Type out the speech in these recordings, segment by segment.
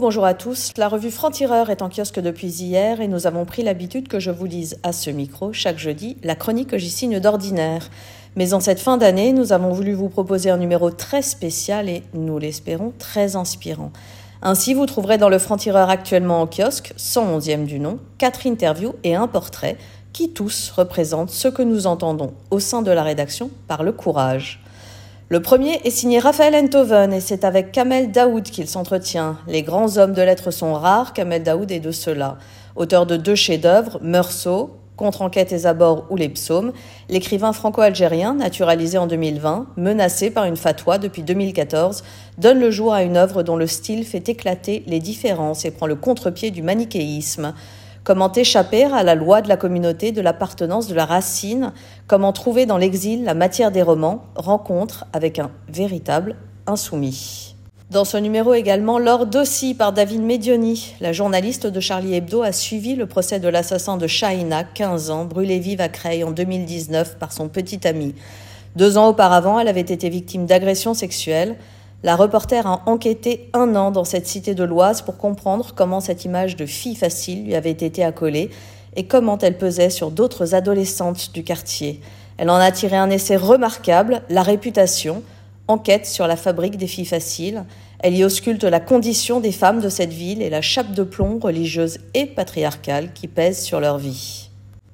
Bonjour à tous, la revue Franc-Tireur est en kiosque depuis hier et nous avons pris l'habitude que je vous lise à ce micro chaque jeudi la chronique que j'y signe d'ordinaire. Mais en cette fin d'année, nous avons voulu vous proposer un numéro très spécial et, nous l'espérons, très inspirant. Ainsi, vous trouverez dans le Franc-Tireur actuellement en kiosque, 111e du nom, quatre interviews et un portrait qui tous représentent ce que nous entendons au sein de la rédaction par le courage. Le premier est signé Raphaël Enthoven et c'est avec Kamel Daoud qu'il s'entretient. Les grands hommes de lettres sont rares, Kamel Daoud est de ceux-là. Auteur de deux chefs-d'œuvre, Meursault, Contre-enquête et abords ou les psaumes, l'écrivain franco-algérien, naturalisé en 2020, menacé par une fatwa depuis 2014, donne le jour à une œuvre dont le style fait éclater les différences et prend le contre-pied du manichéisme. Comment échapper à la loi de la communauté de l'appartenance de la racine? Comment trouver dans l'exil la matière des romans? Rencontre avec un véritable insoumis. Dans ce numéro également, L'or Dossi par David Medioni. La journaliste de Charlie Hebdo a suivi le procès de l'assassin de Shaina, 15 ans, brûlé vive à Creil en 2019 par son petit ami. Deux ans auparavant, elle avait été victime d'agressions sexuelles. La reporter a enquêté un an dans cette cité de l'Oise pour comprendre comment cette image de fille facile lui avait été accolée et comment elle pesait sur d'autres adolescentes du quartier. Elle en a tiré un essai remarquable, La réputation, enquête sur la fabrique des filles faciles. Elle y ausculte la condition des femmes de cette ville et la chape de plomb religieuse et patriarcale qui pèse sur leur vie.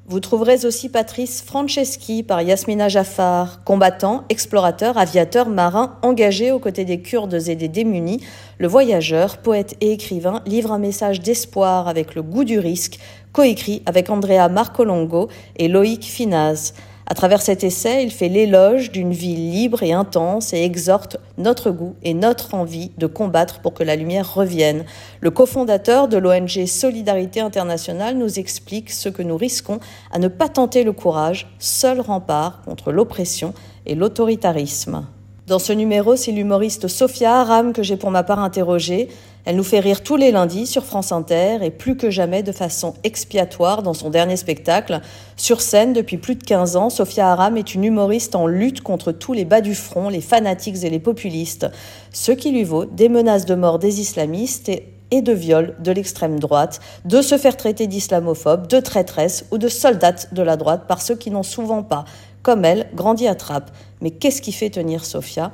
Vous trouverez aussi Patrice Franceschi par Yasmina Jaffar, combattant, explorateur, aviateur, marin, engagé aux côtés des Kurdes et des démunis. Le voyageur, poète et écrivain livre un message d'espoir avec le goût du risque, coécrit avec Andrea Marcolongo et Loïc Finaz. À travers cet essai, il fait l'éloge d'une vie libre et intense et exhorte notre goût et notre envie de combattre pour que la lumière revienne. Le cofondateur de l'ONG Solidarité Internationale nous explique ce que nous risquons à ne pas tenter le courage, seul rempart contre l'oppression et l'autoritarisme. Dans ce numéro, c'est l'humoriste Sophia Aram que j'ai pour ma part interrogée. Elle nous fait rire tous les lundis sur France Inter et plus que jamais de façon expiatoire dans son dernier spectacle. Sur scène depuis plus de 15 ans, Sophia Aram est une humoriste en lutte contre tous les bas du front, les fanatiques et les populistes, ce qui lui vaut des menaces de mort des islamistes et de viol de l'extrême droite, de se faire traiter d'islamophobe, de traîtresse ou de soldate de la droite par ceux qui n'ont souvent pas, comme elle, grandi à Trappes. Mais qu'est-ce qui fait tenir Sophia?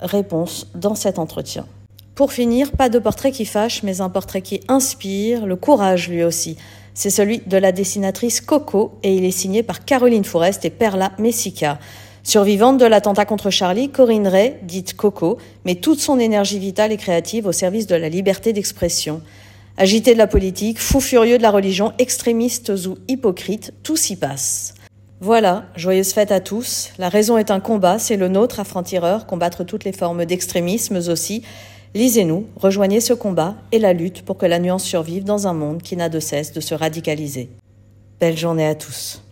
Réponse dans cet entretien. Pour finir, pas de portrait qui fâche, mais un portrait qui inspire, le courage lui aussi. C'est celui de la dessinatrice Coco et il est signé par Caroline Forest et Perla Messica. Survivante de l'attentat contre Charlie, Corinne Ray, dite Coco, met toute son énergie vitale et créative au service de la liberté d'expression. Agité de la politique, fou furieux de la religion, extrémistes ou hypocrites, tout s'y passe. Voilà, joyeuse fête à tous. La raison est un combat, c'est le nôtre à Franc-Tireur, combattre toutes les formes d'extrémisme aussi. Lisez-nous, rejoignez ce combat et la lutte pour que la nuance survive dans un monde qui n'a de cesse de se radicaliser. Belle journée à tous.